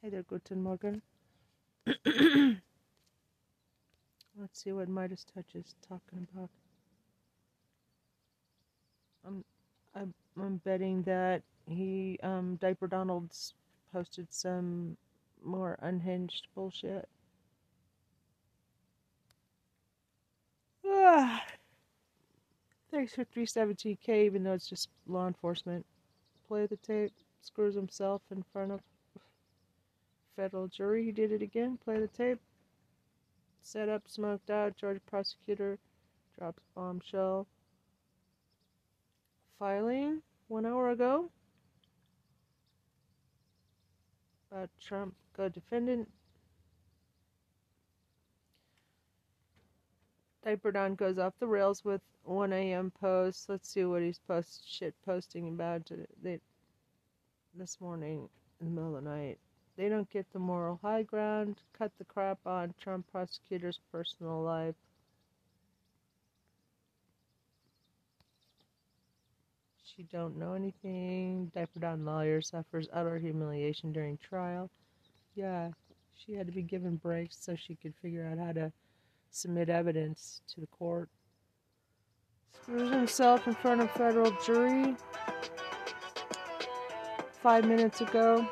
Hey there, Guten Morgen. Let's see what Midas Touch is talking about. I'm, I'm, I'm betting that he, um, Diaper Donald's posted some more unhinged bullshit. Ah, thanks for 317k, even though it's just law enforcement. Play the tape, screws himself in front of federal jury. He did it again. Play the tape. Set up, smoked out. Georgia prosecutor drops bombshell. Filing one hour ago. About Trump co-defendant. Diaper Don goes off the rails with 1 a.m. post. Let's see what he's post shit posting about today, this morning in the middle of the night. They don't get the moral high ground. Cut the crap on Trump prosecutor's personal life. She don't know anything. Diaper Don lawyer suffers utter humiliation during trial. Yeah, she had to be given breaks so she could figure out how to submit evidence to the court. Screws himself in front of federal jury five minutes ago.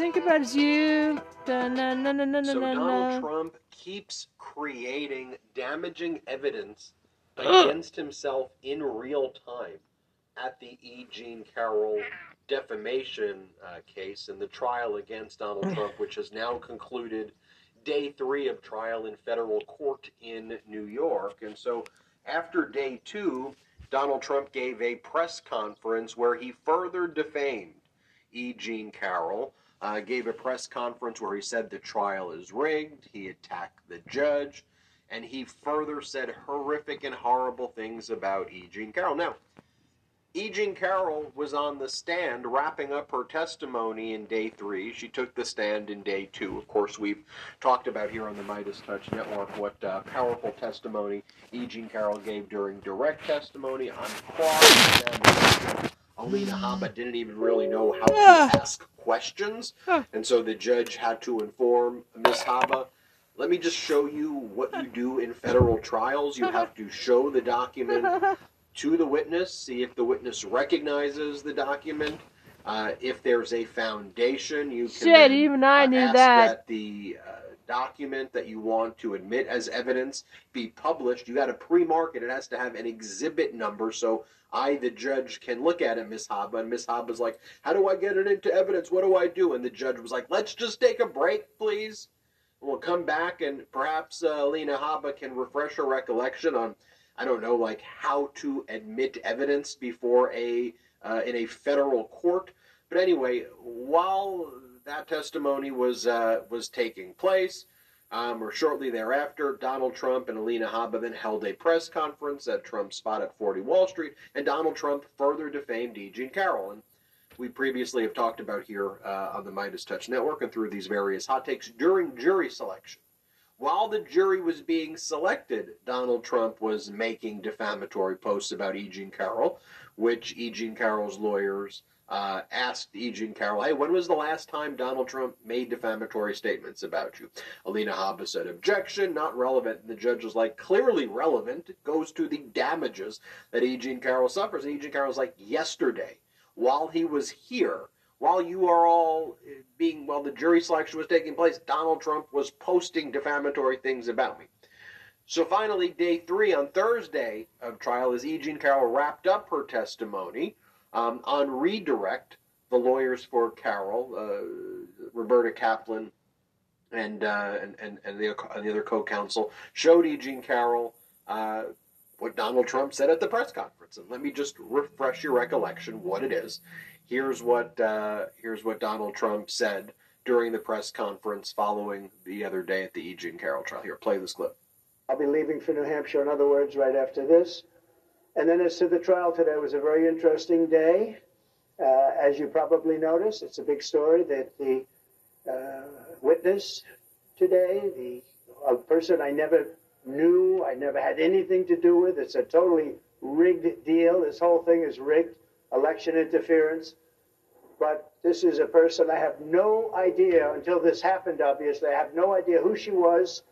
Think about you. Da, na, na, na, na, So na, Donald na. Trump keeps creating damaging evidence against himself in real time at the E. Jean Carroll defamation uh, case and the trial against Donald Trump, which has now concluded day three of trial in federal court in New York. And so after day two, Donald Trump gave a press conference where he further defamed E. Jean Carroll uh, gave a press conference where he said the trial is rigged, he attacked the judge, and he further said horrific and horrible things about E. Jean Carroll. Now, E. Jean Carroll was on the stand wrapping up her testimony in day three. She took the stand in day two. Of course, we've talked about here on the Midas Touch Network what uh, powerful testimony E. Jean Carroll gave during direct testimony on cross examination. Alina Habba didn't even really know how Ah. to ask questions, Huh. and so the judge had to inform Miss Habba. Let me just show you what you do in federal trials. You have to show the document to the witness, see if the witness recognizes the document. Uh, if there's a foundation, you can Shit, then, even I uh, knew ask that. the uh, document that you want to admit as evidence be published. You got to pre-market. it. Has to have an exhibit number, so I, the judge, can look at it, Miss Habba. And Miss Habba's like, "How do I get it into evidence? What do I do?" And the judge was like, "Let's just take a break, please." We'll come back, and perhaps uh, Lena Habba can refresh her recollection on, I don't know, like how to admit evidence before a uh, in a federal court. But anyway, while that testimony was uh, was taking place, um, or shortly thereafter, Donald Trump and Alina then held a press conference at Trump's spot at 40 Wall Street, and Donald Trump further defamed E. Jean Carroll. And we previously have talked about here uh, on the Midas Touch Network and through these various hot takes during jury selection. While the jury was being selected, Donald Trump was making defamatory posts about E. Jean Carroll, which E. Jean Carroll's lawyers uh, asked E. Jean Carroll, hey, when was the last time Donald Trump made defamatory statements about you? Alina Habba said, objection, not relevant. And the judge was like, clearly relevant. It goes to the damages that E. Jean Carroll suffers. And E. Jean Carroll's like, yesterday, while he was here, while you are all uh, being, while the jury selection was taking place, Donald Trump was posting defamatory things about me. So finally, day three on Thursday of trial, as E. Jean Carroll wrapped up her testimony um, on redirect, the lawyers for Carroll, uh, Roberta Kaplan, and, uh, and and and the, and the other co-counsel showed E. Jean Carroll uh, what Donald Trump said at the press conference. And let me just refresh your recollection what it is. Here's what uh, here's what Donald Trump said during the press conference following the other day at the E. Jean Carroll trial. Here, play this clip. I'll be leaving for New Hampshire, in other words, right after this. And then as to the trial today, was a very interesting day. Uh, as you probably noticed, it's a big story that the uh, witness today, the a person I never knew, I never had anything to do with, it's a totally rigged deal. This whole thing is rigged. election interference. But this is a person I have no idea until this happened, obviously. I have no idea who she was,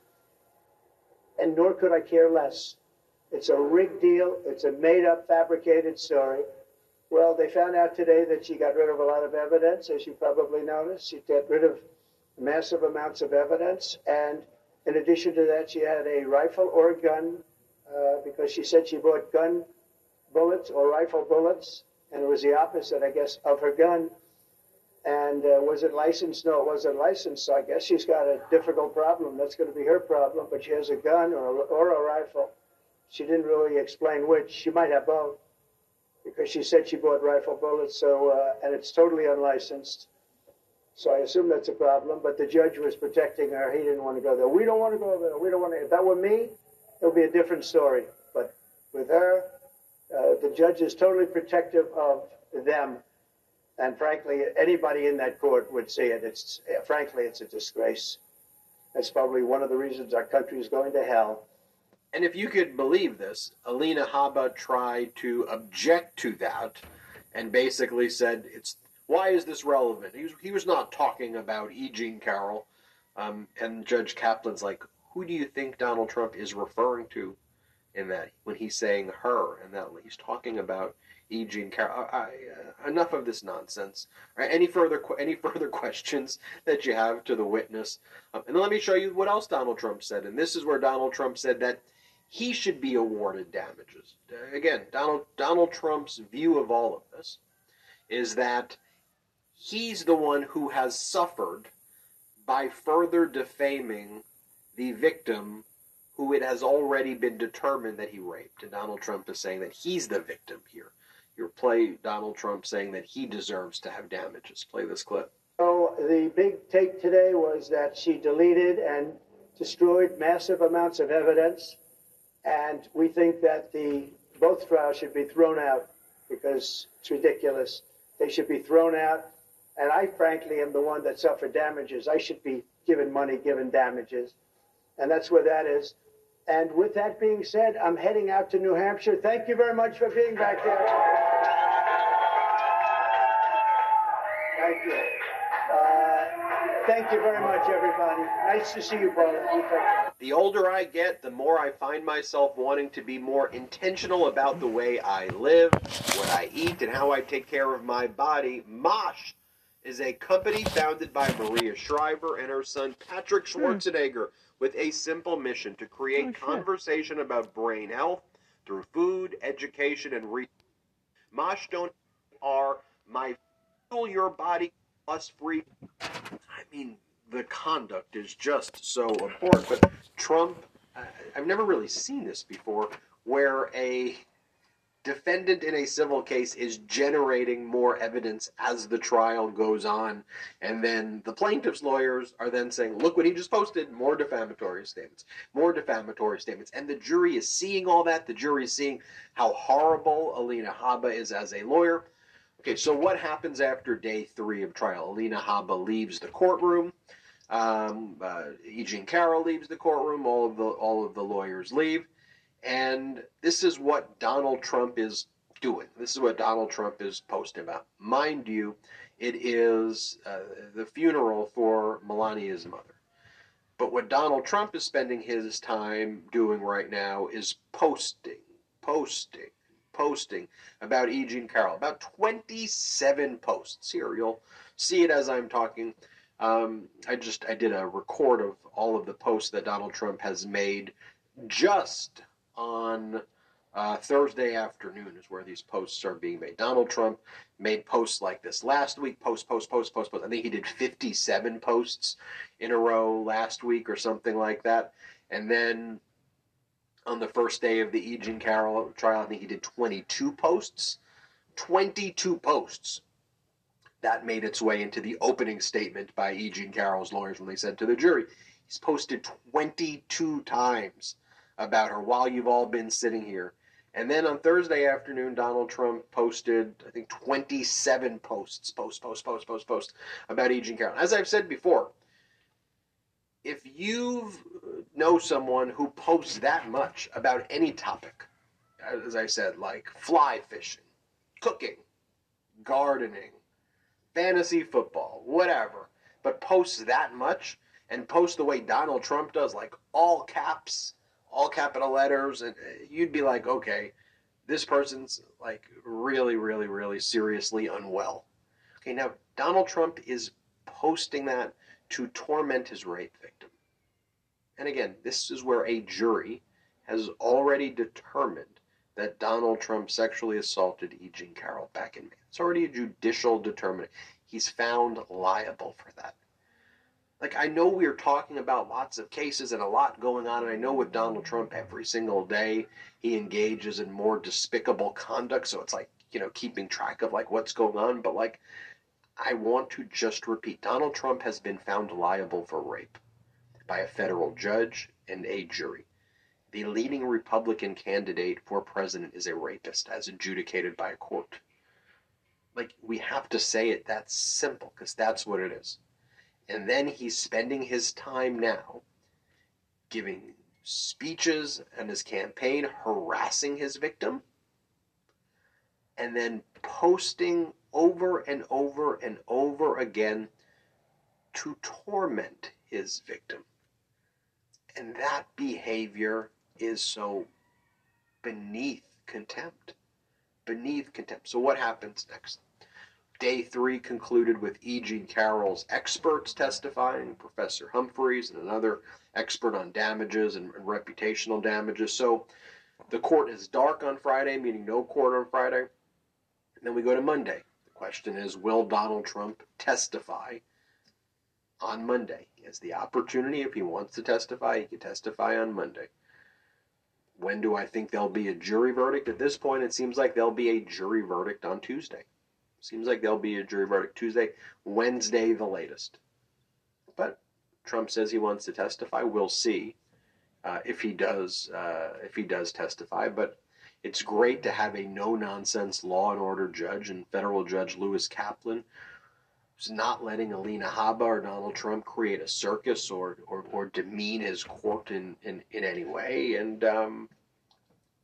and nor could I care less. It's a rigged deal, it's a made up, fabricated story. Well, they found out today that she got rid of a lot of evidence, as you probably noticed. She got rid of massive amounts of evidence, and in addition to that, she had a rifle or gun uh, because she said she bought gun bullets or rifle bullets, and it was the opposite, I guess, of her gun. And uh, was it licensed? No, it wasn't licensed. So I guess she's got a difficult problem. That's going to be her problem. But she has a gun or a, or a rifle. She didn't really explain which. She might have both because she said she bought rifle bullets. So uh, and it's totally unlicensed. So I assume that's a problem. But the judge was protecting her. He didn't want to go there. We don't want to go there. We don't want to. If that were me, it would be a different story. But with her, uh, the judge is totally protective of them. And frankly, anybody in that court would see it. It's frankly, it's a disgrace. That's probably one of the reasons our country is going to hell. And if you could believe this, Alina Habba tried to object to that and basically said, "It's why is this relevant?" He was, he was not talking about E. Jean Carroll. Um, and Judge Kaplan's like, "Who do you think Donald Trump is referring to in that when he's saying her and that he's talking about E. Jean Carroll?" I, uh, enough of this nonsense. Right, any further any further questions that you have to the witness? Um, and let me show you what else Donald Trump said. And this is where Donald Trump said that he should be awarded damages. Again, Donald Donald Trump's view of all of this is that he's the one who has suffered by further defaming the victim who it has already been determined that he raped. And Donald Trump is saying that he's the victim here. You play Donald Trump saying that he deserves to have damages. Play this clip. So the big take today was that she deleted and destroyed massive amounts of evidence and we think that the both trials should be thrown out because it's ridiculous. They should be thrown out. And I, frankly, am the one that suffered damages. I should be given money, given damages. And that's where that is. And with that being said, I'm heading out to New Hampshire. Thank you very much for being back there. Thank you. Uh, thank you very much, everybody. Nice to see you, brother. The older I get, the more I find myself wanting to be more intentional about the way I live, what I eat, and how I take care of my body. Mosh is a company founded by Maria Shriver and her son Patrick hmm. Schwarzenegger with a simple mission to create Oh, conversation about brain health through food, education, and research. Mosh don't are my fuel your body plus free. I mean, the conduct is just so important. But Trump, I- I've never really seen this before, where a defendant in a civil case is generating more evidence as the trial goes on, and then the plaintiff's lawyers are then saying, "Look what he just posted: more defamatory statements, more defamatory statements," and the jury is seeing all that. The jury is seeing how horrible Alina Habba is as a lawyer. Okay, so what happens after day three of trial? Alina Habba leaves the courtroom. Um, uh, Carroll leaves the courtroom. All of the all of the lawyers leave, and this is what Donald Trump is doing. This is what Donald Trump is posting about. Mind you, it is uh, the funeral for Melania's mother. But what Donald Trump is spending his time doing right now is posting, posting, posting about E. Jean Carroll. About 27 posts. Here, you'll see it as I'm talking. Um, I just I did a record of all of the posts that Donald Trump has made just on uh, Thursday afternoon is where these posts are being made. Donald Trump made posts like this last week. Post, post, post, post, post. I think he did 57 posts in a row last week or something like that. And then on the first day of the E. Jean Carroll trial, I think he did 22 posts. 22 posts. That made its way into the opening statement by E. Jean Carroll's lawyers when they said to the jury, he's posted 22 times about her while you've all been sitting here. And then on Thursday afternoon, Donald Trump posted, I think, 27 posts, post, post, post, post, post, about E. Jean Carroll. As I've said before, if you uh, know someone who posts that much about any topic, as I said, like fly fishing, cooking, gardening, fantasy football, whatever, but posts that much and posts the way Donald Trump does, like all caps, all capital letters, and uh, you'd be like, okay, this person's like really, really, really seriously unwell. Okay, now Donald Trump is posting that to torment his rape victim. And again, this is where a jury has already determined that Donald Trump sexually assaulted E. Jean Carroll back in May. It's already a judicial determination. He's found liable for that. Like, I know we're talking about lots of cases and a lot going on, and I know with Donald Trump every single day he engages in more despicable conduct, so it's like, you know, keeping track of like what's going on, but like, I want to just repeat Donald Trump has been found liable for rape by a federal judge and a jury the leading Republican candidate for president is a rapist, as adjudicated by a court. Like, we have to say it that simple, because that's what it is. And then he's spending his time now giving speeches and his campaign harassing his victim, and then posting over and over and over again to torment his victim. And that behavior is so beneath contempt. Beneath contempt. So, what happens next? Day three concluded with E. Carroll's experts testifying, Professor Humphreys, and another expert on damages and, and reputational damages. So, the court is dark on Friday, meaning no court on Friday. And then we go to Monday. The question is Will Donald Trump testify on Monday? He has the opportunity, if he wants to testify, he can testify on Monday. When do I think there'll be a jury verdict? At this point, it seems like there'll be a jury verdict on Tuesday. Seems like there'll be a jury verdict Tuesday, Wednesday, the latest. But Trump says he wants to testify. We'll see uh, if he does. Uh, if he does testify, but it's great to have a no-nonsense law and order judge and federal judge Lewis Kaplan, not letting Alina Habba or Donald Trump create a circus or or, or demean his court in, in, in any way. And um,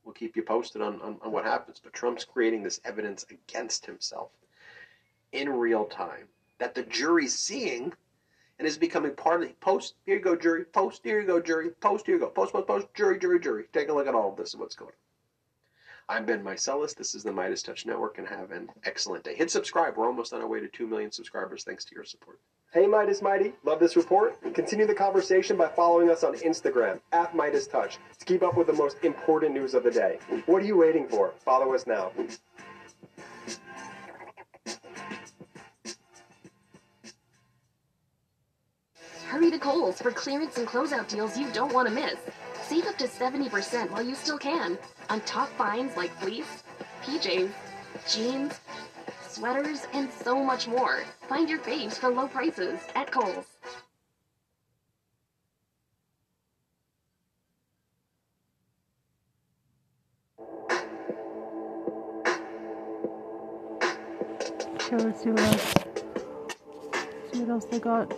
we'll keep you posted on, on, on what happens. But Trump's creating this evidence against himself in real time that the jury's seeing and is becoming part of the post. Here you go, jury. Post. Here you go, jury. Post. Here you go. Post. Post. Post. Jury. Jury. Jury. Take a look at all of this and what's going on. I'm Ben Meiselas. This is the Midas Touch Network, and have an excellent day. Hit subscribe. We're almost on our way to 2 million subscribers thanks to your support. Hey Midas Mighty, love this report? Continue the conversation by following us on Instagram, at Midas Touch, to keep up with the most important news of the day. What are you waiting for? Follow us now. Hurry to Kohl's for clearance and closeout deals you don't want to miss. Save up to 70% while you still can on top finds like fleece, PJs, jeans, sweaters, and so much more. Find your faves for low prices at Kohl's. Let's see what else. See what else they got.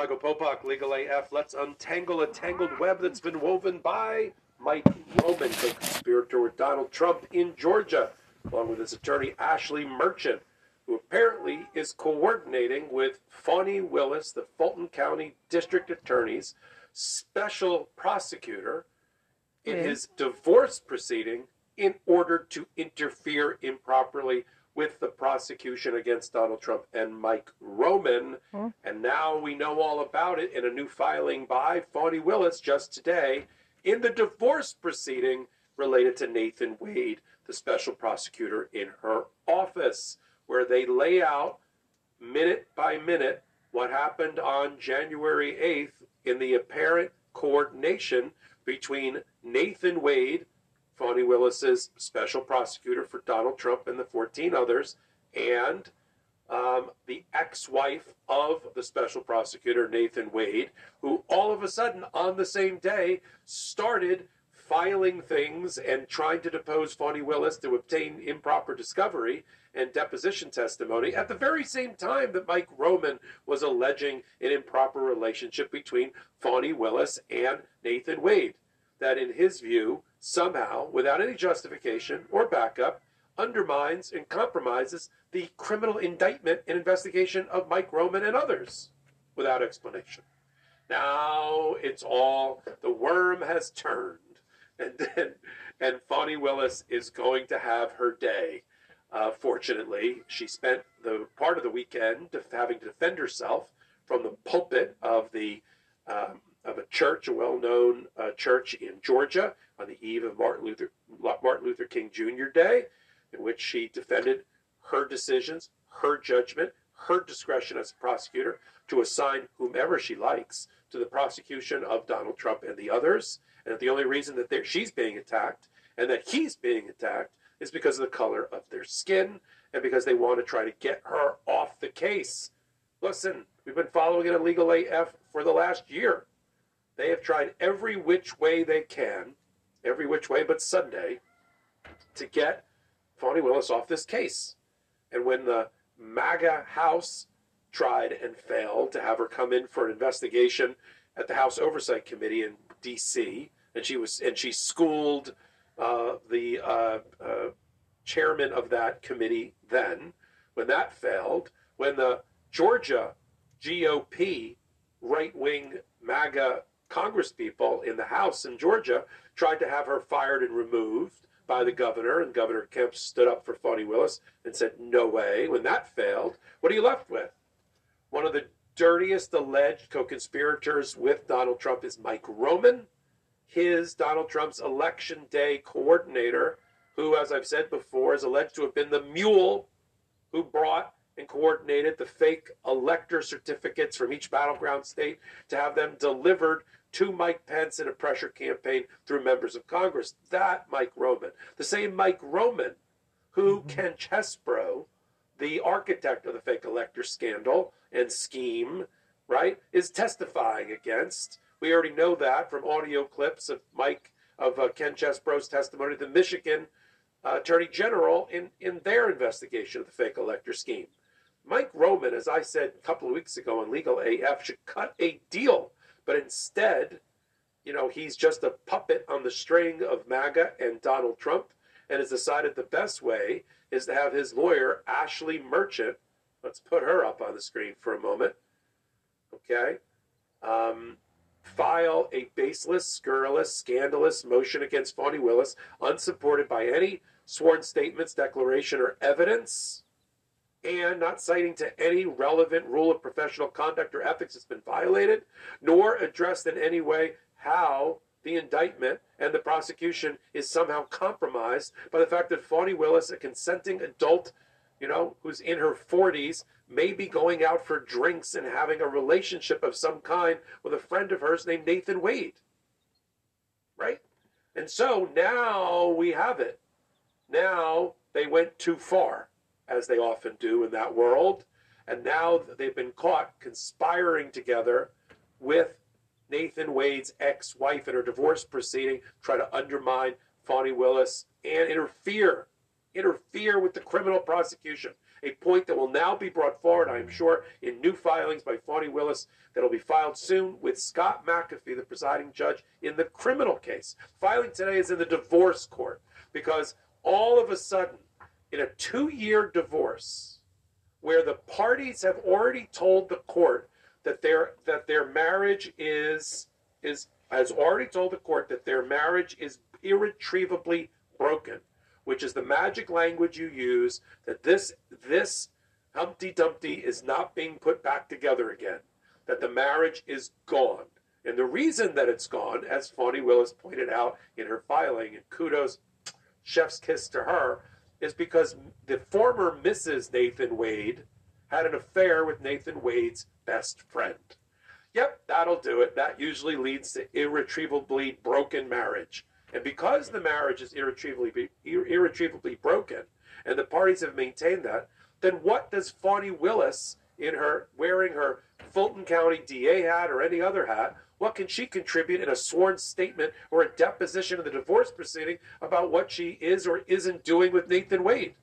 Michael Popak, Legal AF. Let's untangle a tangled web that's been woven by Mike Roman, co conspirator with Donald Trump in Georgia, along with his attorney Ashley Merchant, who apparently is coordinating with Fani Willis, the Fulton County District Attorney's special prosecutor, in Yeah. his divorce proceeding in order to interfere improperly with the prosecution against Donald Trump and Mike Roman. Huh? And now we know all about it in a new filing by Fani Willis just today in the divorce proceeding related to Nathan Wade, the special prosecutor in her office, where they lay out minute by minute what happened on January 8th in the apparent coordination between Nathan Wade, Fani Willis's special prosecutor for Donald Trump and the 14 others, and um, the ex wife of the special prosecutor, Nathan Wade, who all of a sudden on the same day started filing things and trying to depose Fani Willis to obtain improper discovery. and deposition testimony at the very same time that Mike Roman was alleging an improper relationship between Fani Willis and Nathan Wade. That, in his view, somehow, without any justification or backup, undermines and compromises the criminal indictment and investigation of Mike Roman and others without explanation. Now it's all the worm has turned, and then and Fani Willis is going to have her day. Uh, fortunately, she spent the part of the weekend having to defend herself from the pulpit of the um, of a church, a well-known uh, church in Georgia, on the eve of Martin Luther Martin Luther King Jr. Day, in which she defended her decisions, her judgment, her discretion as a prosecutor to assign whomever she likes to the prosecution of Donald Trump and the others, and that the only reason that she's being attacked and that he's being attacked is because of the color of their skin and because they want to try to get her off the case. Listen, we've been following it on Legal AF for the last year. They have tried every which way they can, every which way but Sunday, to get Fani Willis off this case. And when the MAGA House tried and failed to have her come in for an investigation at the House Oversight Committee in D.C. and she was and she schooled uh, the uh, uh, chairman of that committee then. When that failed, when the Georgia GOP right wing MAGA congresspeople in the House in Georgia tried to have her fired and removed by the governor, and Governor Kemp stood up for Fani Willis and said, No way. When that failed, what are you left with? One of the dirtiest alleged co conspirators with Donald Trump is Mike Roman, his, Donald Trump's election day coordinator, who, as I've said before, is alleged to have been the mule who brought and coordinated the fake elector certificates from each battleground state to have them delivered to Mike Pence in a pressure campaign through members of Congress. That Mike Roman, the same Mike Roman who mm-hmm. Ken Chesebro, the architect of the fake elector scandal, and scheme, right, is testifying against. We already know that from audio clips of Mike of uh, Ken Chesebro's testimony to the Michigan uh, Attorney General in, in their investigation of the fake elector scheme. Mike Roman, as I said a couple of weeks ago on Legal AF, should cut a deal, but instead, you know, he's just a puppet on the string of MAGA and Donald Trump, and has decided the best way is to have his lawyer, Ashley Merchant, Let's put her up on the screen for a moment. Okay. Um, file a baseless, scurrilous, scandalous motion against Fani Willis, unsupported by any sworn statements, declaration, or evidence, and not citing to any relevant rule of professional conduct or ethics has been violated, nor addressed in any way how the indictment and the prosecution is somehow compromised by the fact that Fani Willis, a consenting adult you know, who's in her 40s, maybe going out for drinks and having a relationship of some kind with a friend of hers named Nathan Wade. Right? And so now we have it. Now they went too far, as they often do in that world. And now they've been caught conspiring together with Nathan Wade's ex wife in her divorce proceeding, try to undermine Fani Willis and interfere interfere with the criminal prosecution. A point that will now be brought forward, I am sure, in new filings by Fani Willis that will be filed soon with Scott McAfee, the presiding judge, in the criminal case. Filing today is in the divorce court because all of a sudden, in a two year divorce, where the parties have already told the court that their that their marriage is is has already told the court that their marriage is irretrievably broken which is the magic language you use that this this Humpty Dumpty is not being put back together again, that the marriage is gone. And the reason that it's gone, as Fani Willis pointed out in her filing, and kudos, chef's kiss to her, is because the former Mrs. Nathan Wade had an affair with Nathan Wade's best friend. Yep, that'll do it. That usually leads to irretrievably broken marriage. And because the marriage is irretrievably, irretrievably broken, and the parties have maintained that, then what does Fani Willis, in her wearing her Fulton County DA hat or any other hat, what can she contribute in a sworn statement or a deposition in the divorce proceeding about what she is or isn't doing with Nathan Wade?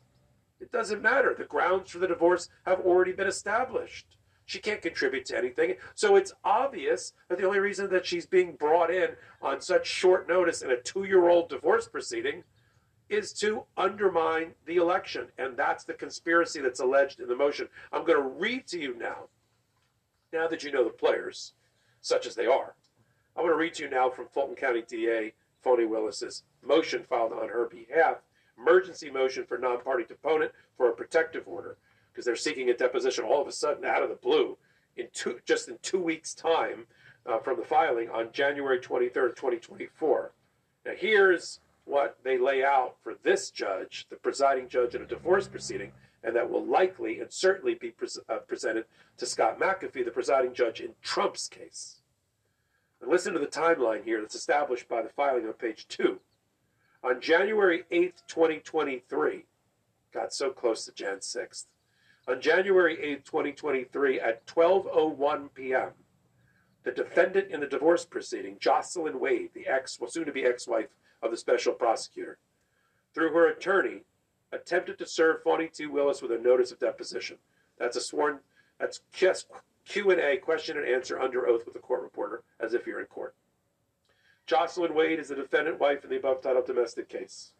It doesn't matter. The grounds for the divorce have already been established. She can't contribute to anything. So it's obvious that the only reason that she's being brought in on such short notice in a two year old divorce proceeding is to undermine the election. And that's the conspiracy that's alleged in the motion. I'm going to read to you now, now that you know the players, such as they are. I'm going to read to you now from Fulton County DA Fani Willis's motion filed on her behalf, emergency motion for non party deponent for a protective order, because they're seeking a deposition all of a sudden out of the blue in two, just in two weeks' time uh, from the filing on January 23rd, 2024. Now, here's what they lay out for this judge, the presiding judge in a divorce proceeding, and that will likely and certainly be uh, presented to Scott McAfee, the presiding judge in Trump's case. And listen to the timeline here that's established by the filing on page two. On January 8th, 2023, got so close to Jan 6th. On January 8th, 2023, at 12:01 p.m., the defendant in the divorce proceeding, Jocelyn Wade, the ex, well, soon to be ex-wife of the special prosecutor, through her attorney, attempted to serve Fani T. Willis with a notice of deposition. That's a sworn, that's just Q&A, question and answer under oath with the court reporter, as if you're in court. Jocelyn Wade is the defendant wife in the above titled domestic case.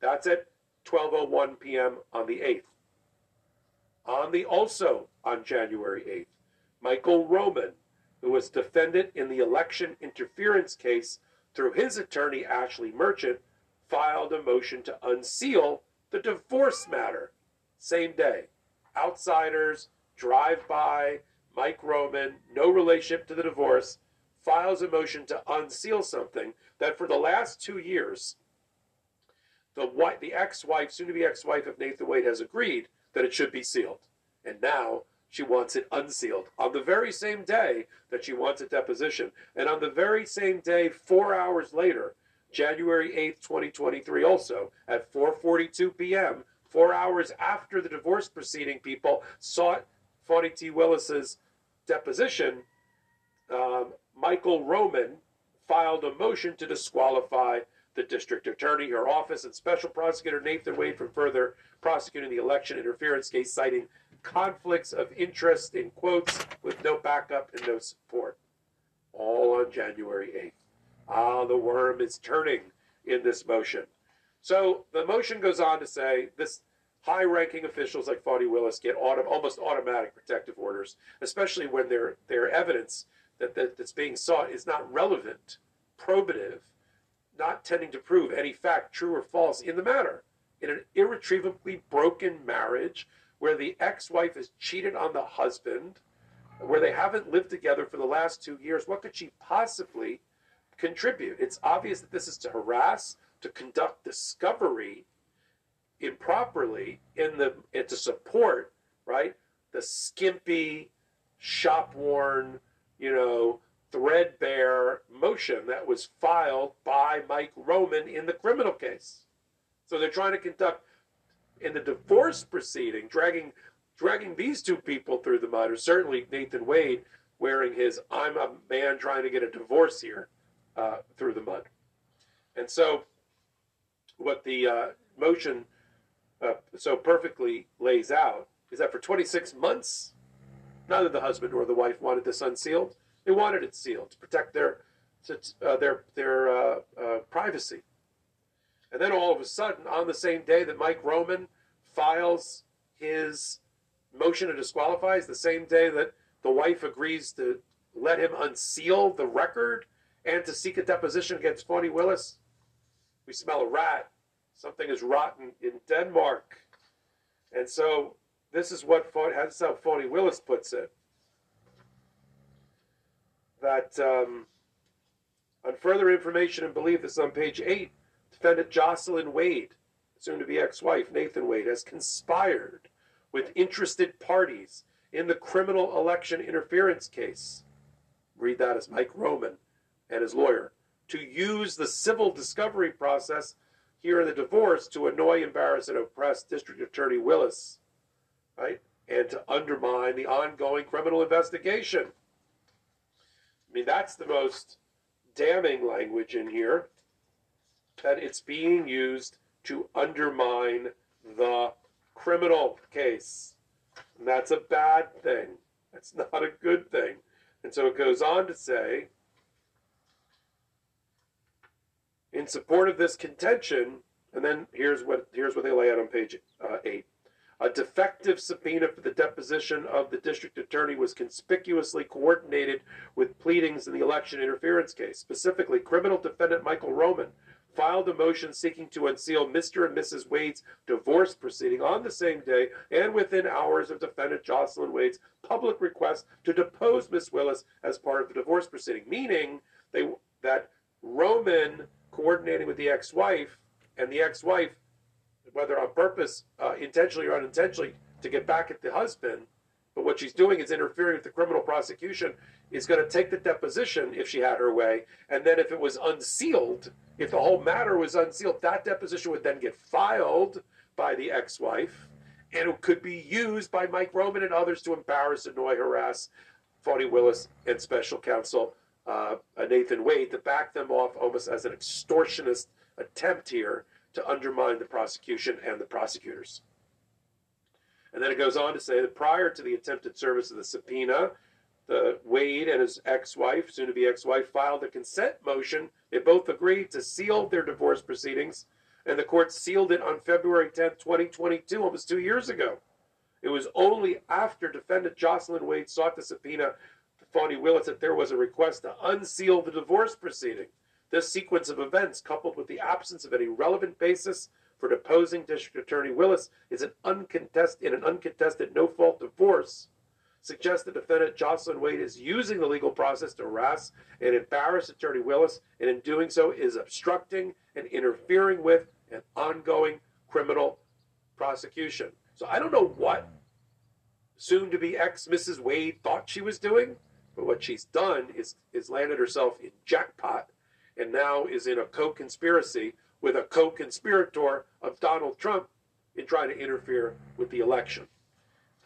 That's at 12:01 p.m. on the 8th. On the also on January 8th, Michael Roman, who was defendant in the election interference case through his attorney Ashley Merchant, filed a motion to unseal the divorce matter. Same day. Outsiders, drive by, Mike Roman, no relationship to the divorce, files a motion to unseal something that for the last two years, the wife, the ex-wife, soon-to-be ex-wife of Nathan Wade, has agreed that it should be sealed, and now she wants it unsealed on the very same day that she wants a deposition, and on the very same day, four hours later, January 8th, 2023, also at 4:42 p.m., four hours after the divorce proceeding, people sought Fani T. Willis's deposition. Um, Michael Roman filed a motion to disqualify the district attorney, her office, and special prosecutor Nathan Wade from further prosecuting the election interference case, citing conflicts of interest in quotes with no backup and no support. All on January 8th. Ah, the worm is turning in this motion. So the motion goes on to say this high ranking officials like Fani Willis get auto, almost automatic protective orders, especially when their, their evidence that, that, that's being sought is not relevant, probative, not tending to prove any fact, true or false, in the matter. In an irretrievably broken marriage where the ex wife has cheated on the husband, where they haven't lived together for the last two years, what could she possibly contribute? It's obvious that this is to harass, to conduct discovery improperly in the and to support right the skimpy shop worn you know threadbare motion that was filed by mike roman in the criminal case so they're trying to conduct in the divorce proceeding dragging dragging these two people through the mud or certainly nathan wade wearing his i'm a man trying to get a divorce here uh, through the mud and so what the uh, motion uh, so perfectly lays out is that for 26 months, neither the husband nor the wife wanted this unsealed. They wanted it sealed to protect their uh, their their uh, privacy. And then all of a sudden, on the same day that Mike Roman files his motion to disqualify, is the same day that the wife agrees to let him unseal the record and to seek a deposition against Fani Willis. We smell a rat something is rotten in Denmark. And so this is what that's how Fani Willis puts it. That um, on further information and belief, this on page eight, defendant Jocelyn Wade, soon to be ex-wife Nathan Wade, has conspired with interested parties in the criminal election interference case. Read that as Mike Roman and his lawyer to use the civil discovery process here in the divorce to annoy, embarrass, and oppress District Attorney Willis, right? And to undermine the ongoing criminal investigation. I mean, that's the most damning language in here that it's being used to undermine the criminal case. And that's a bad thing. That's not a good thing. And so it goes on to say in support of this contention, and then here's what here's what they lay out on page uh, eight. A defective subpoena for the deposition of the district attorney was conspicuously coordinated with pleadings in the election interference case. Specifically, criminal defendant Michael Roman filed a motion seeking to unseal Mr. and Mrs. Wade's divorce proceeding on the same day and within hours of defendant Jocelyn Wade's public request to depose Miss Willis as part of the divorce proceeding, meaning they that Roman coordinating with the ex-wife and the ex-wife whether on purpose, uh, intentionally or unintentionally, to get back at the husband. But what she's doing is interfering with the criminal prosecution. Is going to take the deposition if she had her way, and then if it was unsealed, if the whole matter was unsealed, that deposition would then get filed by the ex-wife, and it could be used by Mike Roman and others to embarrass, annoy, harass Fani Willis and Special Counsel uh, Nathan Wade to back them off almost as an extortionist attempt here to undermine the prosecution and the prosecutors. And then it goes on to say that prior to the attempted service of the subpoena, the Wade and his ex-wife, soon to be ex-wife, filed a consent motion. They both agreed to seal their divorce proceedings, and the court sealed it on February 10, 2022, almost two years ago. It was only after defendant Jocelyn Wade sought the subpoena to Willis that there was a request to unseal the divorce proceeding. This sequence of events, coupled with the absence of any relevant basis for deposing District Attorney Willis, is an uncontested in an uncontested no-fault divorce, suggests the defendant Jocelyn Wade is using the legal process to harass and embarrass Attorney Willis, and in doing so is obstructing and interfering with an ongoing criminal prosecution. So I don't know what soon to be ex Mrs. Wade thought she was doing, but what she's done is is landed herself in jackpot and now is in a co conspiracy with a co conspirator of Donald Trump in trying to interfere with the election.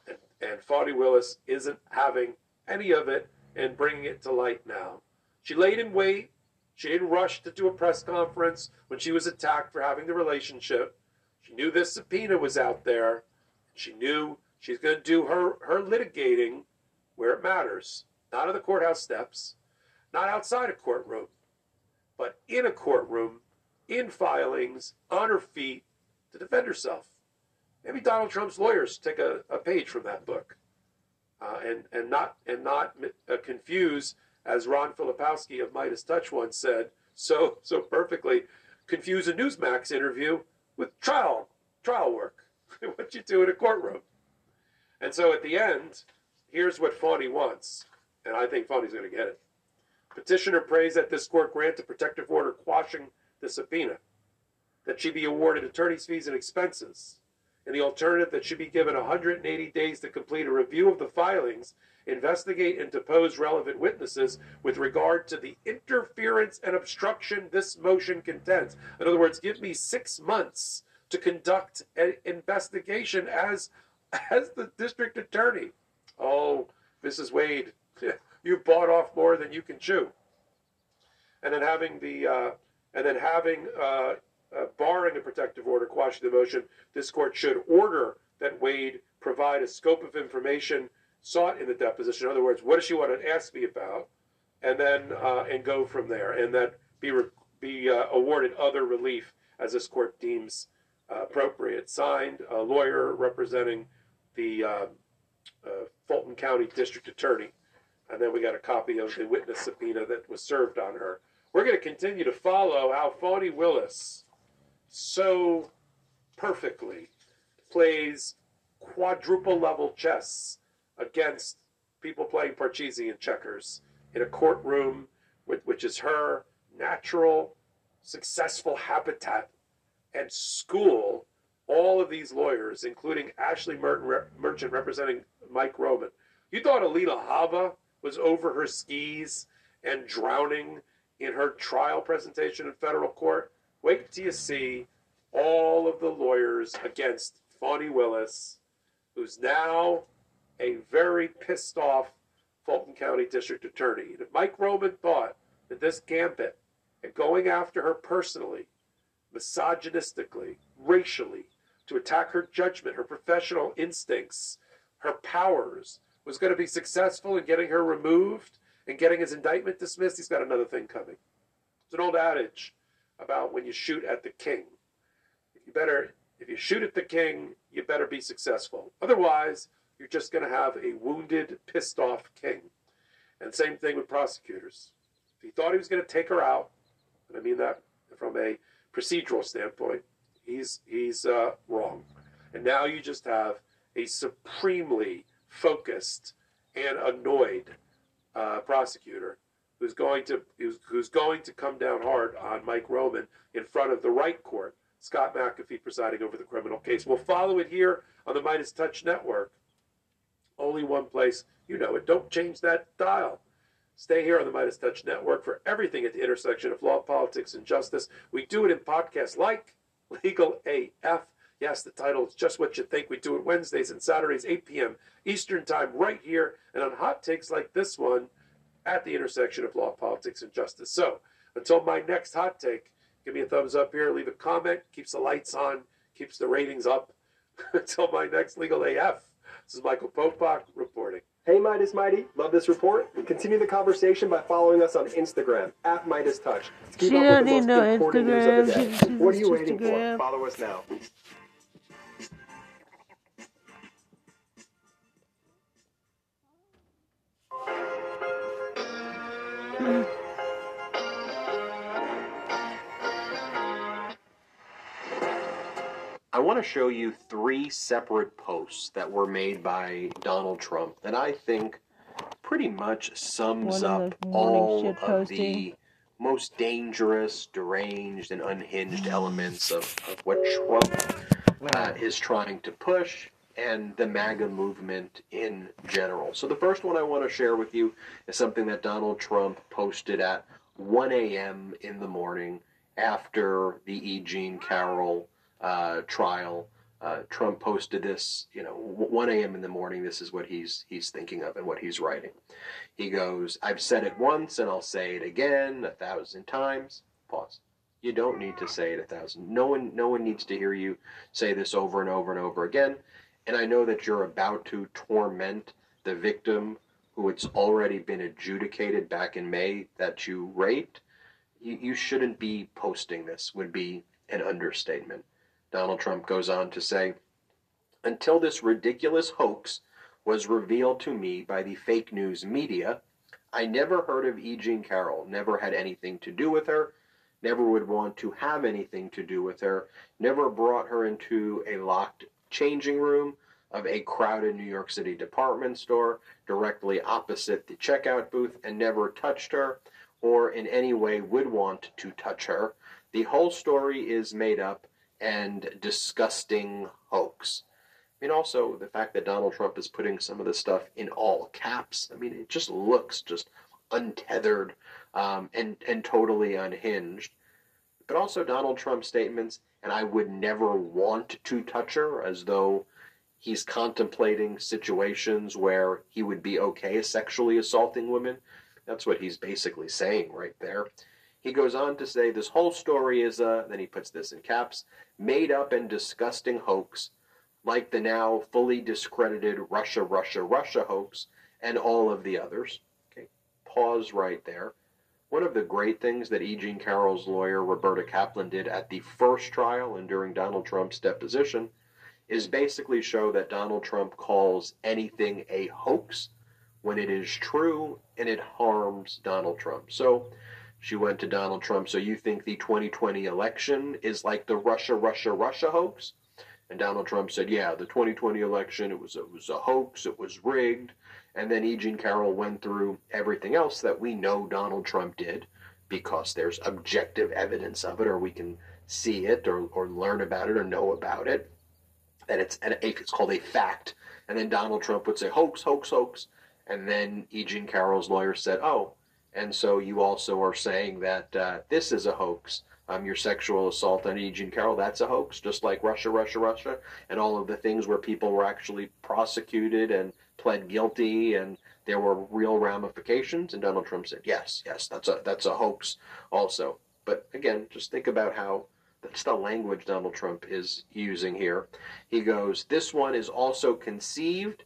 And, and Fani Willis isn't having any of it and bringing it to light now. She laid in wait. She didn't rush to do a press conference when she was attacked for having the relationship. She knew this subpoena was out there. She knew she's going to do her, her litigating where it matters, not on the courthouse steps, not outside a courtroom, but in a courtroom, in filings, on her feet to defend herself. Maybe Donald Trump's lawyers take a, a page from that book uh, and, and not, and not uh, confuse, as Ron Filipkowski of Midas Touch once said so, so perfectly, confuse a Newsmax interview with trial, trial work, what you do in a courtroom. And so at the end, here's what Fani wants, and I think Fani's going to get it. Petitioner prays that this court grant a protective order quashing the subpoena, that she be awarded attorney's fees and expenses, and the alternative that she be given 180 days to complete a review of the filings, investigate and depose relevant witnesses with regard to the interference and obstruction this motion contends. In other words, give me six months to conduct an investigation as as the district attorney. Oh, Mrs. Wade, you've bought off more than you can chew. And then having the uh, and then having uh, uh, barring a protective order quashing the motion, this court should order that Wade provide a scope of information sought in the deposition. In other words, what does she want to ask me about, and then uh, and go from there, and then be re- be uh, awarded other relief as this court deems uh, appropriate. Signed, a lawyer representing the Fulton County District Attorney. And then we got a copy of the witness subpoena that was served on her. We're going to continue to follow how Fani Willis so perfectly plays quadruple level chess against people playing Parcheesi and checkers in a courtroom, which is her natural, successful habitat and school. All of these lawyers, including Ashley Merton, Merchant representing Mike Roman. You thought Alina Habba was over her skis and drowning in her trial presentation in federal court. Wait till you see all of the lawyers against Fani Willis, who's now a very pissed off Fulton County District Attorney. And if Mike Roman thought that this gambit and going after her personally, misogynistically, racially, to attack her judgment, her professional instincts, her powers, was going to be successful in getting her removed and getting his indictment dismissed, he's got another thing coming. It's an old adage about when you shoot at the king. You better, if you shoot at the king, you better be successful. Otherwise, you're just going to have a wounded, pissed off king. And same thing with prosecutors. If he thought he was going to take her out, and I mean that from a procedural standpoint, he's he's uh, wrong. And now you just have a supremely focused and annoyed uh, prosecutor who's going to who's, who's going to come down hard on Mike Roman in front of the right court. Scott McAfee presiding over the criminal case. We'll follow it here on the Midas Touch Network. Only one place, you know it. Don't change that dial. Stay here on the Midas Touch Network for everything at the intersection of law, politics, and justice. We do it in podcasts like Legal AF. Yes, the title is just what you think. We do it Wednesdays and Saturdays, 8 p.m. Eastern Time, right here, and on hot takes like this one at the intersection of law, politics, and justice. So, until my next hot take, give me a thumbs up here, leave a comment, keeps the lights on, keeps the ratings up. until my next Legal AF, this is Michael Popok reporting. Hey Midas Mighty, love this report? Continue the conversation by following us on Instagram at Midas Touch. To keep She up don't with the need most no important news of the Instagram. day. She- she What are you just waiting for? Follow us now. I want to show you three separate posts that were made by Donald Trump that I think pretty much sums One up all of the most dangerous, deranged, and unhinged elements of, of what Trump uh, is trying to push and the MAGA movement in general. So the first one I want to share with you is something that Donald Trump posted at 1 a.m. in the morning after the E. Jean Carroll uh, trial. Uh, Trump posted this, you know, 1 a.m. in the morning. This is what he's he's thinking of and what he's writing. He goes, "I've said it once and I'll say it again a thousand times." Pause. You don't need to say it a thousand. No one, no one needs to hear you say this over and over and over again. And I know that you're about to torment the victim who it's already been adjudicated back in May that you raped. You, you shouldn't be posting this. Would be an understatement. Donald Trump goes on to say, until this ridiculous hoax was revealed to me by the fake news media, I never heard of E. Jean Carroll, never had anything to do with her, never would want to have anything to do with her, never brought her into a locked changing room of a crowded New York City department store directly opposite the checkout booth, and never touched her or in any way would want to touch her. The whole story is made up and disgusting hoax. I mean, also the fact that Donald Trump is putting some of this stuff in all caps. I mean, it just looks just untethered um, and and totally unhinged. But also Donald Trump's statements, and I would never want to touch her, as though he's contemplating situations where he would be okay sexually assaulting women. That's what he's basically saying right there. He goes on to say this whole story is a, then he puts this in caps, made up and disgusting hoax, like the now fully discredited Russia, Russia, Russia hoax, and all of the others. Okay, pause right there. One of the great things that E. Jean Carroll's lawyer, Roberta Kaplan, did at the first trial and during Donald Trump's deposition is basically show that Donald Trump calls anything a hoax when it is true and it harms Donald Trump. So she went to Donald Trump, so you think the 2020 election is like the Russia, Russia, Russia hoax? And Donald Trump said, yeah, the 2020 election, it was, it was a hoax, it was rigged. And then E. Jean Carroll went through everything else that we know Donald Trump did because there's objective evidence of it, or we can see it, or, or learn about it, or know about it. That it's, and it's called a fact. And then Donald Trump would say, hoax, hoax, hoax. And then E. Jean Carroll's lawyer said, oh, and so you also are saying that uh, this is a hoax. Um, your sexual assault on E. Jean Carroll, that's a hoax, just like Russia, Russia, Russia, and all of the things where people were actually prosecuted and pled guilty and there were real ramifications. And Donald Trump said, yes, yes, that's a, that's a hoax also. But again, just think about how That's the language Donald Trump is using here. He goes, This one is also conceived,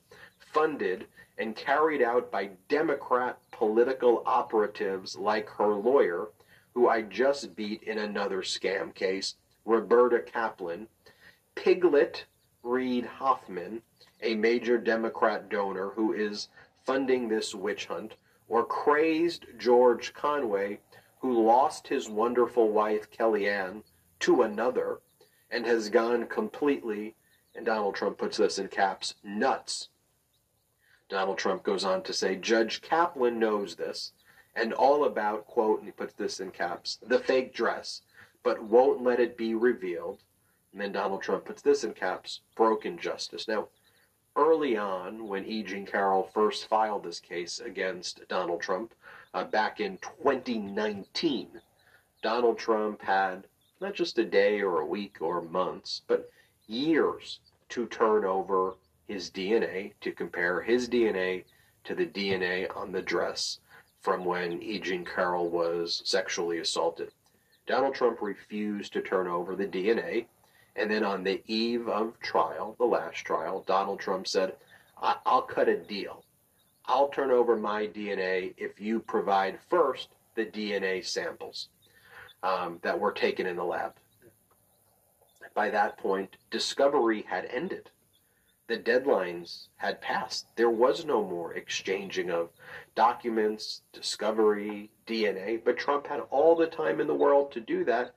funded, and carried out by Democrat political operatives like her lawyer, who I just beat in another scam case, Roberta Kaplan, Piglet Reed Hoffman, a major Democrat donor who is funding this witch hunt, or crazed George Conway, who lost his wonderful wife Kellyanne to another and has gone completely, and Donald Trump puts this in caps, nuts. Donald Trump goes on to say Judge Kaplan knows this and all about, quote, and he puts this in caps, the fake dress, but won't let it be revealed. And then Donald Trump puts this in caps, broken justice. Now, early on, when E. Jean Carroll first filed this case against Donald Trump uh, back in 2019, Donald Trump had not just a day or a week or months, but years to turn over his DNA, to compare his DNA to the DNA on the dress from when E. Jean Carroll was sexually assaulted. Donald Trump refused to turn over the DNA, and then on the eve of trial, the last trial, Donald Trump said, I'll cut a deal. I'll turn over my DNA if you provide first the DNA samples um, that were taken in the lab. By that point, discovery had ended. The deadlines had passed. There was no more exchanging of documents, discovery, DNA, but Trump had all the time in the world to do that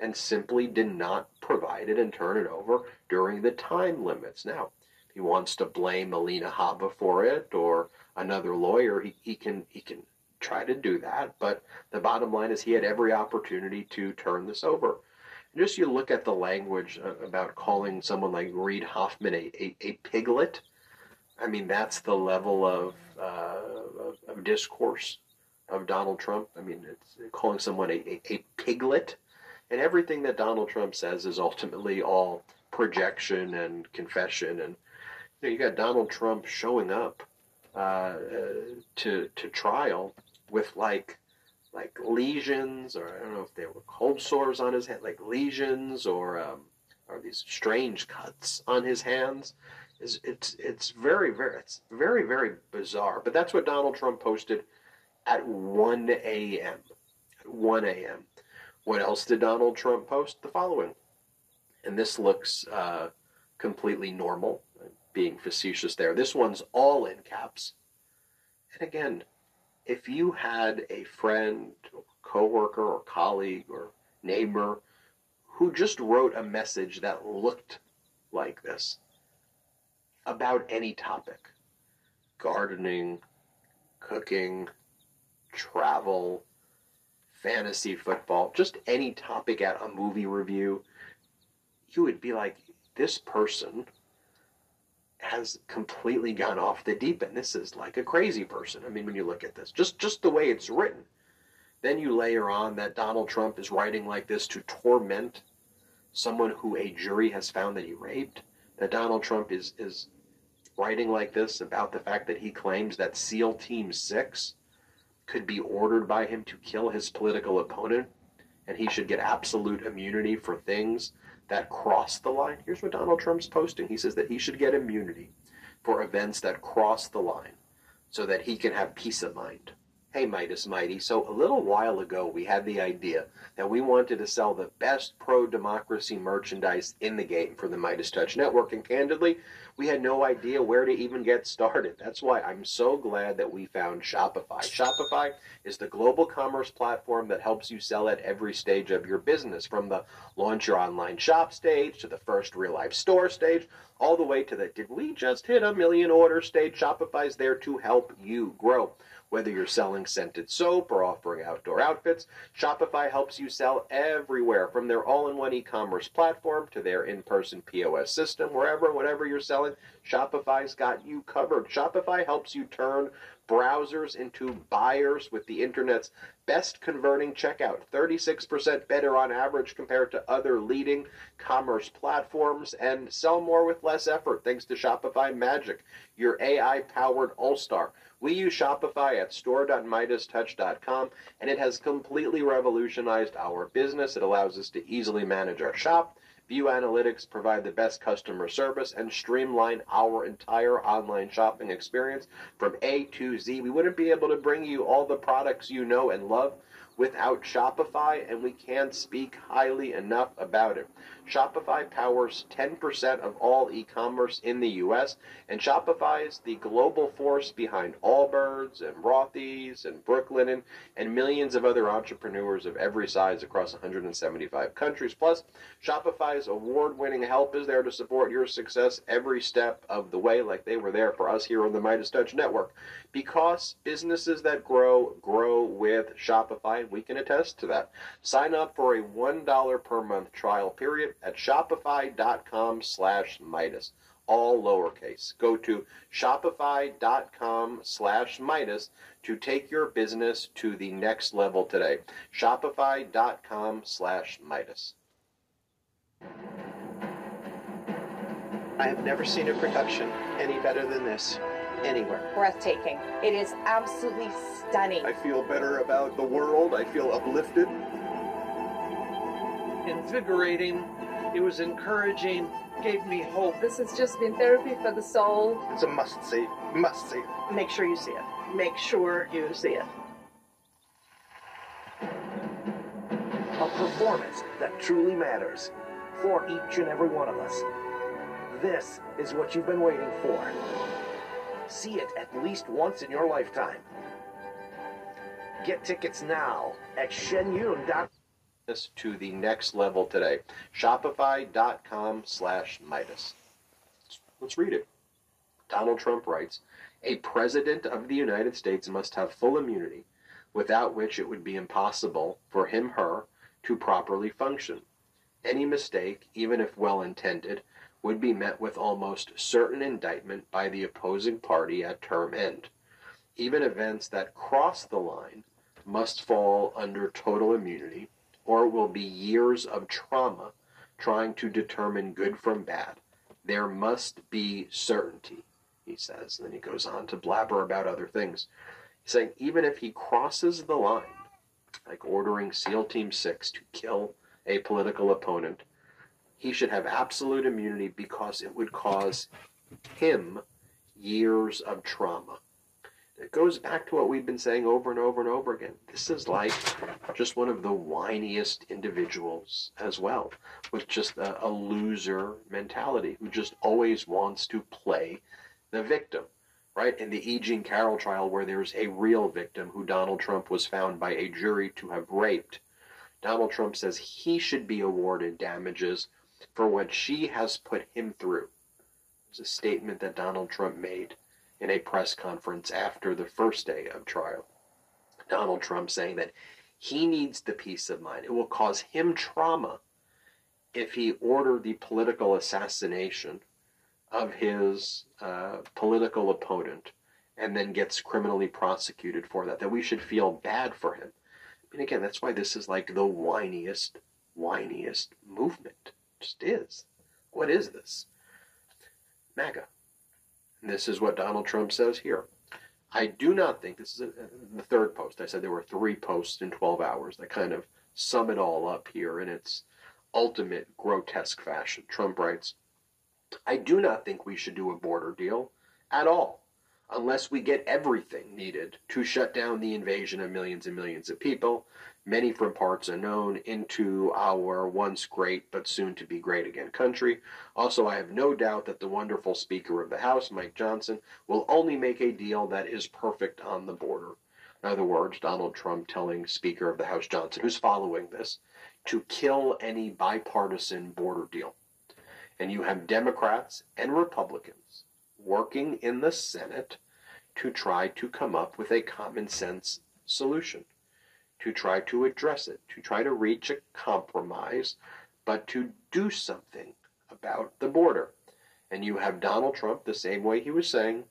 and simply did not provide it and turn it over during the time limits. Now, he wants to blame Alina Habba for it or another lawyer, he, he can he can try to do that. But the bottom line is he had every opportunity to turn this over. Just you look at the language uh, about calling someone like Reed Hoffman a, a, a piglet. I mean, that's the level of, uh, of, of discourse of Donald Trump. I mean, it's calling someone a, a, a piglet. And everything that Donald Trump says is ultimately all projection and confession. And you, know, you got Donald Trump showing up uh, uh, to to trial with like like lesions, or I don't know if they were cold sores on his head, like lesions, or um, or these strange cuts on his hands. Is it's it's very very it's very very bizarre. But that's what Donald Trump posted at 1 a.m. At 1 a.m. What else did Donald Trump post? The following, and this looks uh, completely normal. Being facetious there. This one's all in caps. And again, if you had a friend, or coworker, or colleague, or neighbor who just wrote a message that looked like this about any topic gardening, cooking, travel, fantasy football, just any topic at a movie review, you would be like, this person has completely gone off the deep end. This is like a crazy person. I mean, when you look at this, just just the way it's written. Then you layer on that Donald Trump is writing like this to torment someone who a jury has found that he raped. That Donald Trump is is writing like this about the fact that he claims that SEAL Team Six could be ordered by him to kill his political opponent, and he should get absolute immunity for things that cross the line. Here's what Donald Trump's posting. He says that he should get immunity for events that cross the line so that he can have peace of mind. Hey, Midas Mighty. So, a little while ago, we had the idea that we wanted to sell the best pro democracy merchandise in the game for the Midas Touch Network. And candidly, we had no idea where to even get started. That's why I'm so glad that we found Shopify. Shopify is the global commerce platform that helps you sell at every stage of your business, from the launch your online shop stage to the first real life store stage, all the way to the did we just hit a million order stage. Shopify's there to help you grow. Whether you're selling scented soap or offering outdoor outfits, Shopify helps you sell everywhere from their all in one e commerce platform to their in person POS system, wherever, whatever you're selling. Shopify's got you covered. Shopify helps you turn browsers into buyers with the internet's best converting checkout, 36% better on average compared to other leading commerce platforms, and sell more with less effort thanks to Shopify Magic, your AI powered all star. We use Shopify at store.midastouch.com, and it has completely revolutionized our business. It allows us to easily manage our shop View Analytics provide the best customer service and streamline our entire online shopping experience from A to Z. We wouldn't be able to bring you all the products you know and love without Shopify, and we can't speak highly enough about it. Shopify powers 10% of all e commerce in the US, and Shopify is the global force behind Allbirds and Rothy's and Brooklinen and millions of other entrepreneurs of every size across 175 countries. Plus, Shopify's award winning help is there to support your success every step of the way, like they were there for us here on the Midas Touch Network. Because businesses that grow, grow with Shopify, we can attest to that. Sign up for a $1 per month trial period at shopify.com slash Midas, all lowercase. Go to shopify.com slash Midas to take your business to the next level today. Shopify.com slash Midas. I have never seen a production any better than this anywhere. breathtaking. It is absolutely stunning. I feel better about the world. I feel uplifted. Invigorating. It was encouraging. Gave me hope. This has just been therapy for the soul. It's a must see. Must see. Make sure you see it. Make sure you see it. A performance that truly matters for each and every one of us. This is what you've been waiting for. See it at least once in your lifetime. Get tickets now at shenyun.com. This to the next level today. Shopify.com slash Midas. Let's read it. Donald Trump writes, a president of the United States must have full immunity, without which it would be impossible for him, her, to properly function. Any mistake, even if well intended, would be met with almost certain indictment by the opposing party at term end. Even events that cross the line must fall under total immunity, or will be years of trauma trying to determine good from bad. There must be certainty, he says. And then he goes on to blabber about other things. He's saying even if he crosses the line, like ordering SEAL Team 6 to kill a political opponent, he should have absolute immunity because it would cause him years of trauma. It goes back to what we've been saying over and over and over again. This is like just one of the whiniest individuals as well, with just a, a loser mentality who just always wants to play the victim. Right? In the E. Jean Carroll trial, where there's a real victim who Donald Trump was found by a jury to have raped, Donald Trump says he should be awarded damages for what she has put him through. It's a statement that Donald Trump made in a press conference after the first day of trial. Donald Trump saying that he needs the peace of mind. It will cause him trauma if he ordered the political assassination of his uh, political opponent and then gets criminally prosecuted for that. That we should feel bad for him. And again, that's why this is like the whiniest, whiniest movement just is. What is this? MAGA. This is what Donald Trump says here. I do not think this is a, the third post. I said there were three posts in 12 hours that kind of sum it all up here in its ultimate grotesque fashion. Trump writes, I do not think we should do a border deal at all unless we get everything needed to shut down the invasion of millions and millions of people many from parts unknown, into our once great but soon to be great again country. Also, I have no doubt that the wonderful Speaker of the House, Mike Johnson, will only make a deal that is perfect on the border. In other words, Donald Trump telling Speaker of the House Johnson, who's following this, to kill any bipartisan border deal. And you have Democrats and Republicans working in the Senate to try to come up with a common sense solution to try to address it, to try to reach a compromise, but to do something about the border. And you have Donald Trump the same way he was saying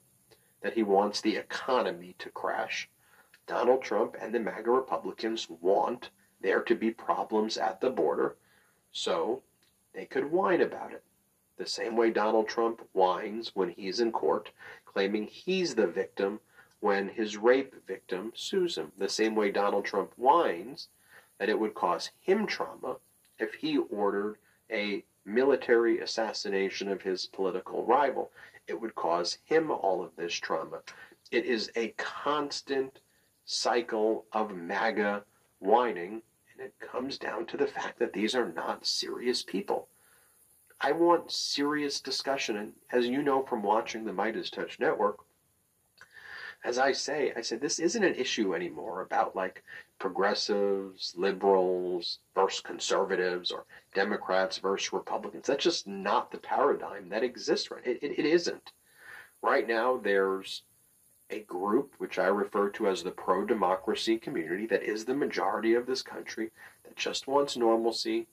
that he wants the economy to crash. Donald Trump and the MAGA Republicans want there to be problems at the border so they could whine about it. The same way Donald Trump whines when he's in court, claiming he's the victim when his rape victim sues him. The same way Donald Trump whines that it would cause him trauma if he ordered a military assassination of his political rival. It would cause him all of this trauma. It is a constant cycle of MAGA whining, and it comes down to the fact that these are not serious people. I want serious discussion, and as you know from watching the Midas Touch Network, as I say, I said this isn't an issue anymore about like progressives, liberals versus conservatives, or Democrats versus Republicans. That's just not the paradigm that exists right. It, it, it isn't. Right now, there's a group which I refer to as the pro democracy community that is the majority of this country that just wants normalcy,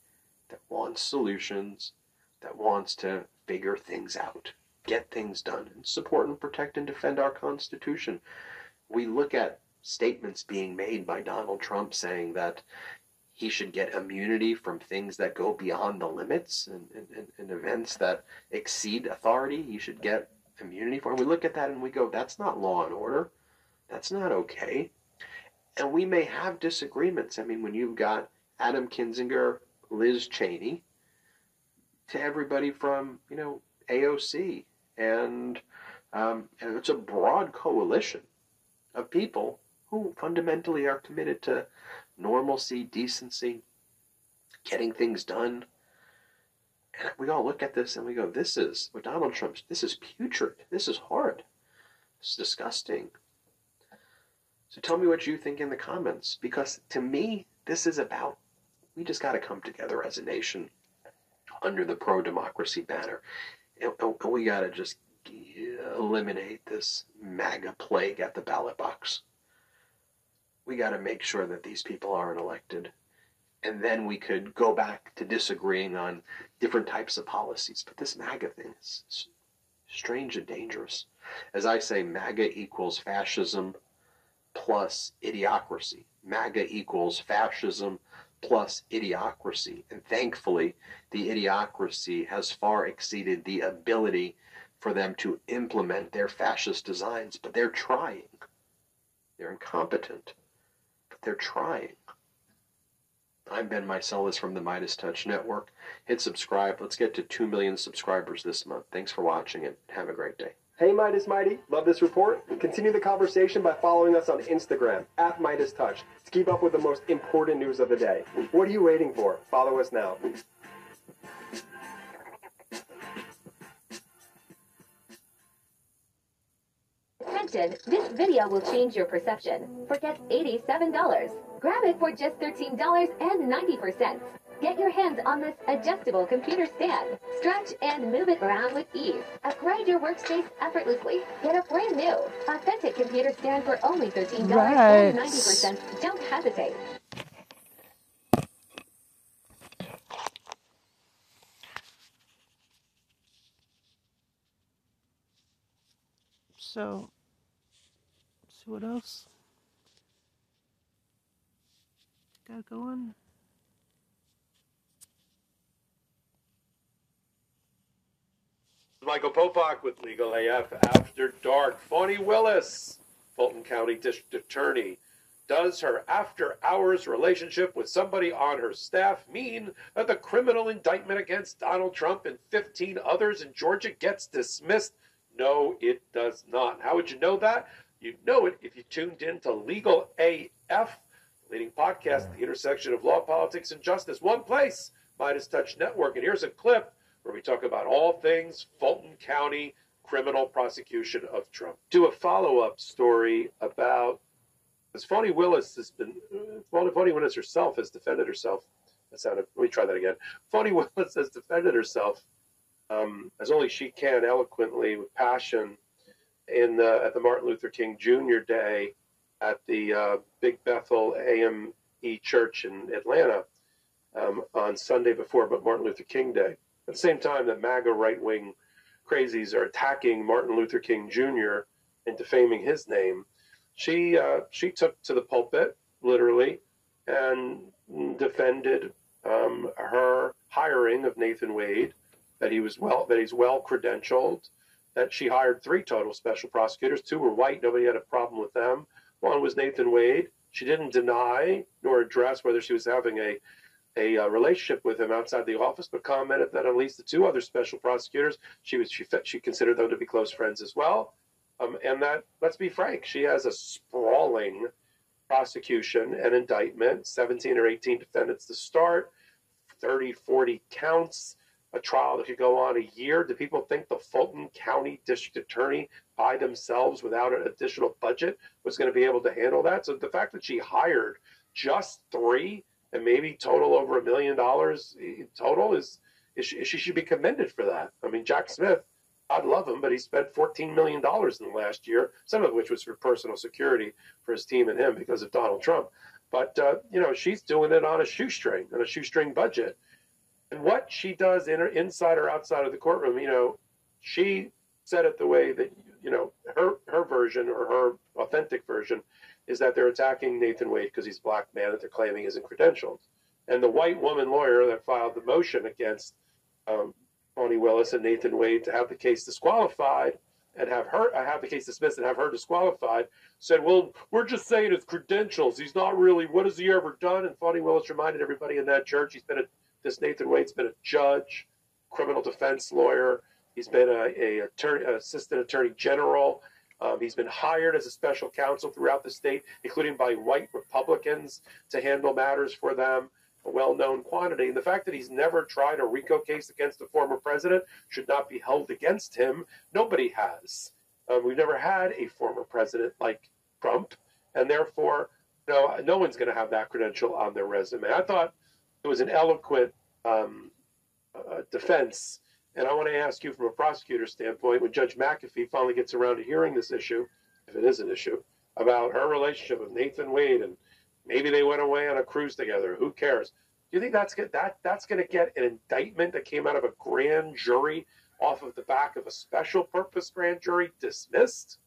that wants solutions, that wants to figure things out get things done and support and protect and defend our Constitution. We look at statements being made by Donald Trump saying that he should get immunity from things that go beyond the limits and, and, and events that exceed authority. He should get immunity for. And we look at that and we go, that's not law and order. That's not okay. And we may have disagreements. I mean, when you've got Adam Kinzinger, Liz Cheney, to everybody from, you know, AOC, and, um, it's a broad coalition of people who fundamentally are committed to normalcy, decency, getting things done. And we all look at this and we go, this is, what Donald Trump's, this is putrid. This is horrid. It's disgusting. So tell me what you think in the comments, because to me, this is about, we just got to come together as a nation under the pro democracy banner we got to just eliminate this MAGA plague at the ballot box. We got to make sure that these people aren't elected. And then we could go back to disagreeing on different types of policies. But this MAGA thing is strange and dangerous. As I say, MAGA equals fascism plus idiocracy. MAGA equals fascism plus idiocracy. And thankfully, the idiocracy has far exceeded the ability for them to implement their fascist designs, but they're trying. They're incompetent, but they're trying. I'm Ben Meiselas from the Midas Touch Network. Hit subscribe. Let's get to 2 million subscribers this month. Thanks for watching and have a great day. Hey Midas Mighty, love this report? Continue the conversation by following us on Instagram, at Midas Touch, to keep up with the most important news of the day. What are you waiting for? Follow us now. Attention, this video will change your perception. Forget $87. Grab it for just $13.90. Get your hands on this adjustable computer stand. Stretch and move it around with ease. Upgrade your workspace effortlessly. Get a brand new, authentic computer stand for only $13.90. Right. Don't hesitate. So, so what else? Got going? Michael Popok with Legal AF After Dark. Fani Willis, Fulton County District Attorney. Does her after hours relationship with somebody on her staff mean that the criminal indictment against Donald Trump and 15 others in Georgia gets dismissed? No, it does not. How would you know that? You'd know it if you tuned in to Legal AF, leading podcast the intersection of law, politics, and justice. One place, Midas Touch Network. And here's a clip where we talk about all things Fulton County criminal prosecution of Trump. Do a follow up story about as Fani Willis has been, Phony Willis herself has defended herself. That sounded, let me try that again. Phony Willis has defended herself um, as only she can, eloquently, with passion, in the, at the Martin Luther King Jr. Day at the uh, Big Bethel AME Church in Atlanta um, on Sunday before but Martin Luther King Day. At the same time that MAGA right wing crazies are attacking Martin Luther King Jr. and defaming his name, she uh, she took to the pulpit literally and defended um, her hiring of Nathan Wade, that he was well that he's well credentialed, that she hired three total special prosecutors. Two were white, nobody had a problem with them. One was Nathan Wade. She didn't deny nor address whether she was having a a uh, relationship with him outside the office, but commented that at least the two other special prosecutors, she was she she considered them to be close friends as well, um, and that let's be frank, she has a sprawling prosecution and indictment, 17 or 18 defendants to start, 30, 40 counts, a trial that could go on a year. Do people think the Fulton County District Attorney by themselves without an additional budget was going to be able to handle that? So the fact that she hired just three and maybe total over a million dollars total is, is she, should be commended for that. I mean, Jack Smith, I'd love him, but he spent $14 million in the last year, some of which was for personal security for his team and him because of Donald Trump. But, uh, you know, she's doing it on a shoestring, on a shoestring budget. And what she does in her, inside or outside of the courtroom, you know, she said it the way that, you know, her, her version or her authentic version is that they're attacking Nathan Wade because he's a black man that they're claiming isn't credentialed. And the white woman lawyer that filed the motion against um, Fani Willis and Nathan Wade to have the case disqualified and have her uh, have the case dismissed and have her disqualified said, "Well, we're just saying his credentials. He's not really. What has he ever done?" And Fani Willis reminded everybody in that church he's been a this Nathan Wade's been a judge, criminal defense lawyer. He's been a, a attorney, assistant attorney general. Um, he's been hired as a special counsel throughout the state, including by white Republicans to handle matters for them, a well known quantity. And the fact that he's never tried a RICO case against a former president should not be held against him. Nobody has. Um, we've never had a former president like Trump, and therefore, no, no one's going to have that credential on their resume. I thought it was an eloquent um, uh, defense and I want to ask you from a prosecutor standpoint, when Judge McAfee finally gets around to hearing this issue, if it is an issue, about her relationship with Nathan Wade and maybe they went away on a cruise together. Who cares? Do you think that's get, that that's going to get an indictment that came out of a grand jury off of the back of a special purpose grand jury dismissed?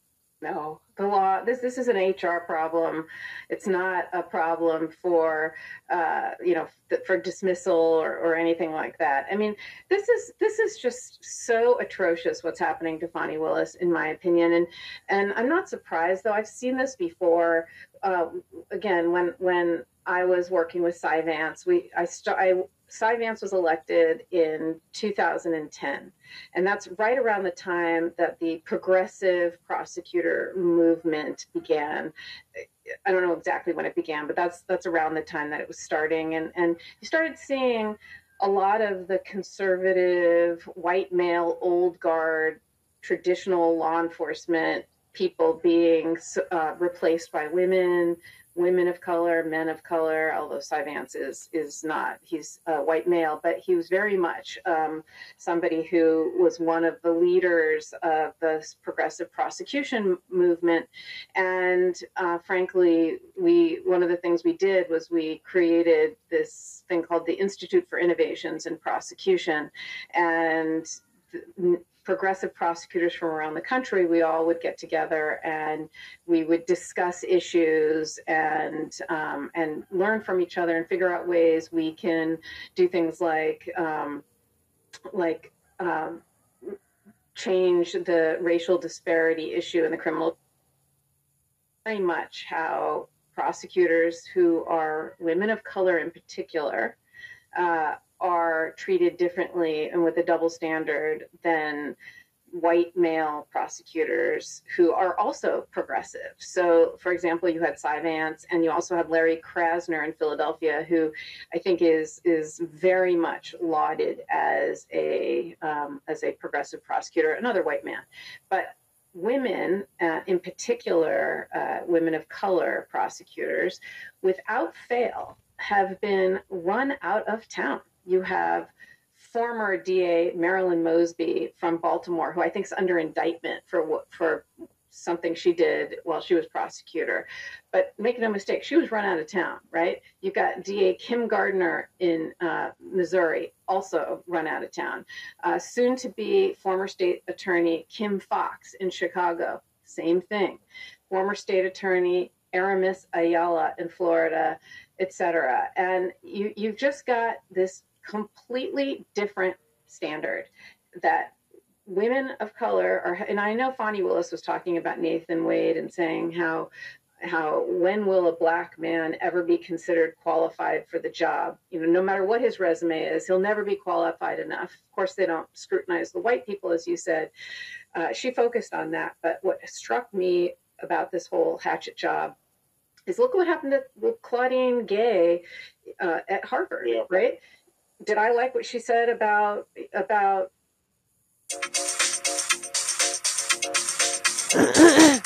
No, the law. This this is an HR problem. It's not a problem for uh, you know for dismissal or, or anything like that. I mean, this is this is just so atrocious what's happening to Fani Willis, in my opinion. And and I'm not surprised though. I've seen this before. Uh, again, when when I was working with Cy Vance, we I st- I Cy Vance was elected in 2010. And that's right around the time that the progressive prosecutor movement began. I don't know exactly when it began, but that's that's around the time that it was starting. And, and you started seeing a lot of the conservative, white male, old guard, traditional law enforcement people being uh, replaced by women, women of color, men of color, although Cy Vance is, is not. He's a white male, but he was very much um, somebody who was one of the leaders of the progressive prosecution movement. And uh, frankly, we one of the things we did was we created this thing called the Institute for Innovations in Prosecution. And progressive prosecutors from around the country, we all would get together and we would discuss issues and um, and learn from each other and figure out ways we can do things like um, like um, change the racial disparity issue in the criminal. Very much how prosecutors who are women of color in particular. Uh, are treated differently and with a double standard than white male prosecutors who are also progressive. So, for example, you had Cy Vance, and you also have Larry Krasner in Philadelphia, who I think is is very much lauded as a um, as a progressive prosecutor, another white man. But women, uh, in particular, uh, women of color prosecutors, without fail, have been run out of town you have former DA Marilyn Mosby from Baltimore, who I think is under indictment for for something she did while she was prosecutor. But make no mistake, she was run out of town, right? You've got DA Kim Gardner in uh, Missouri, also run out of town. Uh, soon to be former state attorney Kim Foxx in Chicago, same thing. Former state attorney Aramis Ayala in Florida, etc. And you, you've just got this completely different standard that women of color are and i know Fani willis was talking about nathan wade and saying how how when will a black man ever be considered qualified for the job? You know no matter what his resume is he'll never be qualified enough. Of course they don't scrutinize the white people as you said. Uh, she focused on that but what struck me about this whole hatchet job is look what happened to with claudine gay uh, at harvard Yeah. right did i like what she said about about